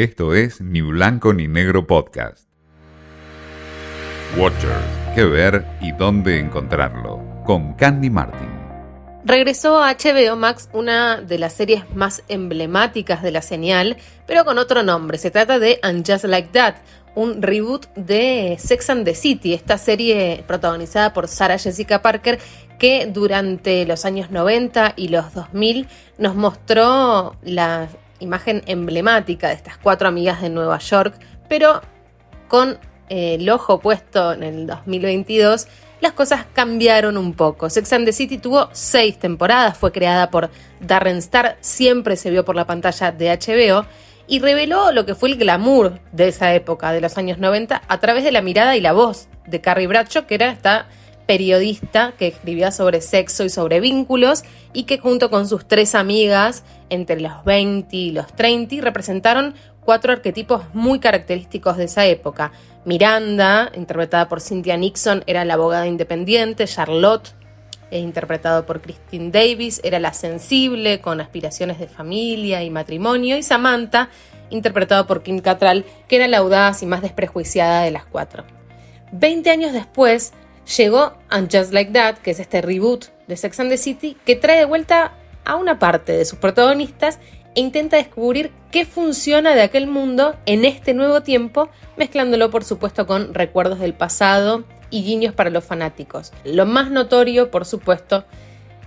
Esto es Ni Blanco ni Negro Podcast. Watchers, qué ver y dónde encontrarlo. Con Candy Martin. Regresó a HBO Max una de las series más emblemáticas de la señal, pero con otro nombre. Se trata de And Just Like That, un reboot de Sex and the City, esta serie protagonizada por Sarah Jessica Parker que durante los años 90 y los 2000 nos mostró la imagen emblemática de estas cuatro amigas de Nueva York, pero con eh, el ojo puesto en el 2022, las cosas cambiaron un poco. Sex and the City tuvo seis temporadas, fue creada por Darren Star, siempre se vio por la pantalla de HBO y reveló lo que fue el glamour de esa época, de los años 90, a través de la mirada y la voz de Carrie Bradshaw, que era esta periodista que escribía sobre sexo y sobre vínculos y que junto con sus tres amigas entre los 20 y los 30 representaron cuatro arquetipos muy característicos de esa época. Miranda, interpretada por Cynthia Nixon, era la abogada independiente, Charlotte, interpretado por Christine Davis, era la sensible, con aspiraciones de familia y matrimonio, y Samantha, interpretado por Kim Cattrall, que era la audaz y más desprejuiciada de las cuatro. Veinte años después, llegó And Just Like That, que es este reboot de Sex and the City, que trae de vuelta a una parte de sus protagonistas e intenta descubrir qué funciona de aquel mundo en este nuevo tiempo, mezclándolo por supuesto con recuerdos del pasado y guiños para los fanáticos. Lo más notorio, por supuesto,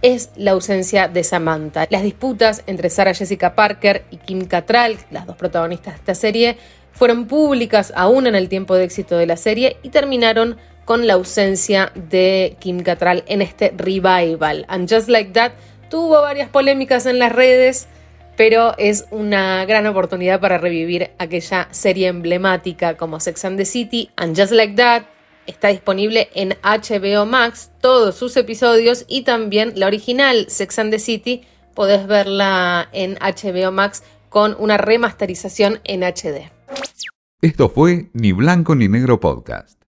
es la ausencia de Samantha. Las disputas entre Sarah Jessica Parker y Kim Cattrall, las dos protagonistas de esta serie, fueron públicas aún en el tiempo de éxito de la serie y terminaron con la ausencia de Kim Cattrall en este revival. And Just Like That tuvo varias polémicas en las redes, pero es una gran oportunidad para revivir aquella serie emblemática como Sex and the City. And Just Like That está disponible en HBO Max, todos sus episodios y también la original Sex and the City. Podés verla en HBO Max con una remasterización en HD. Esto fue Ni Blanco ni Negro Podcast.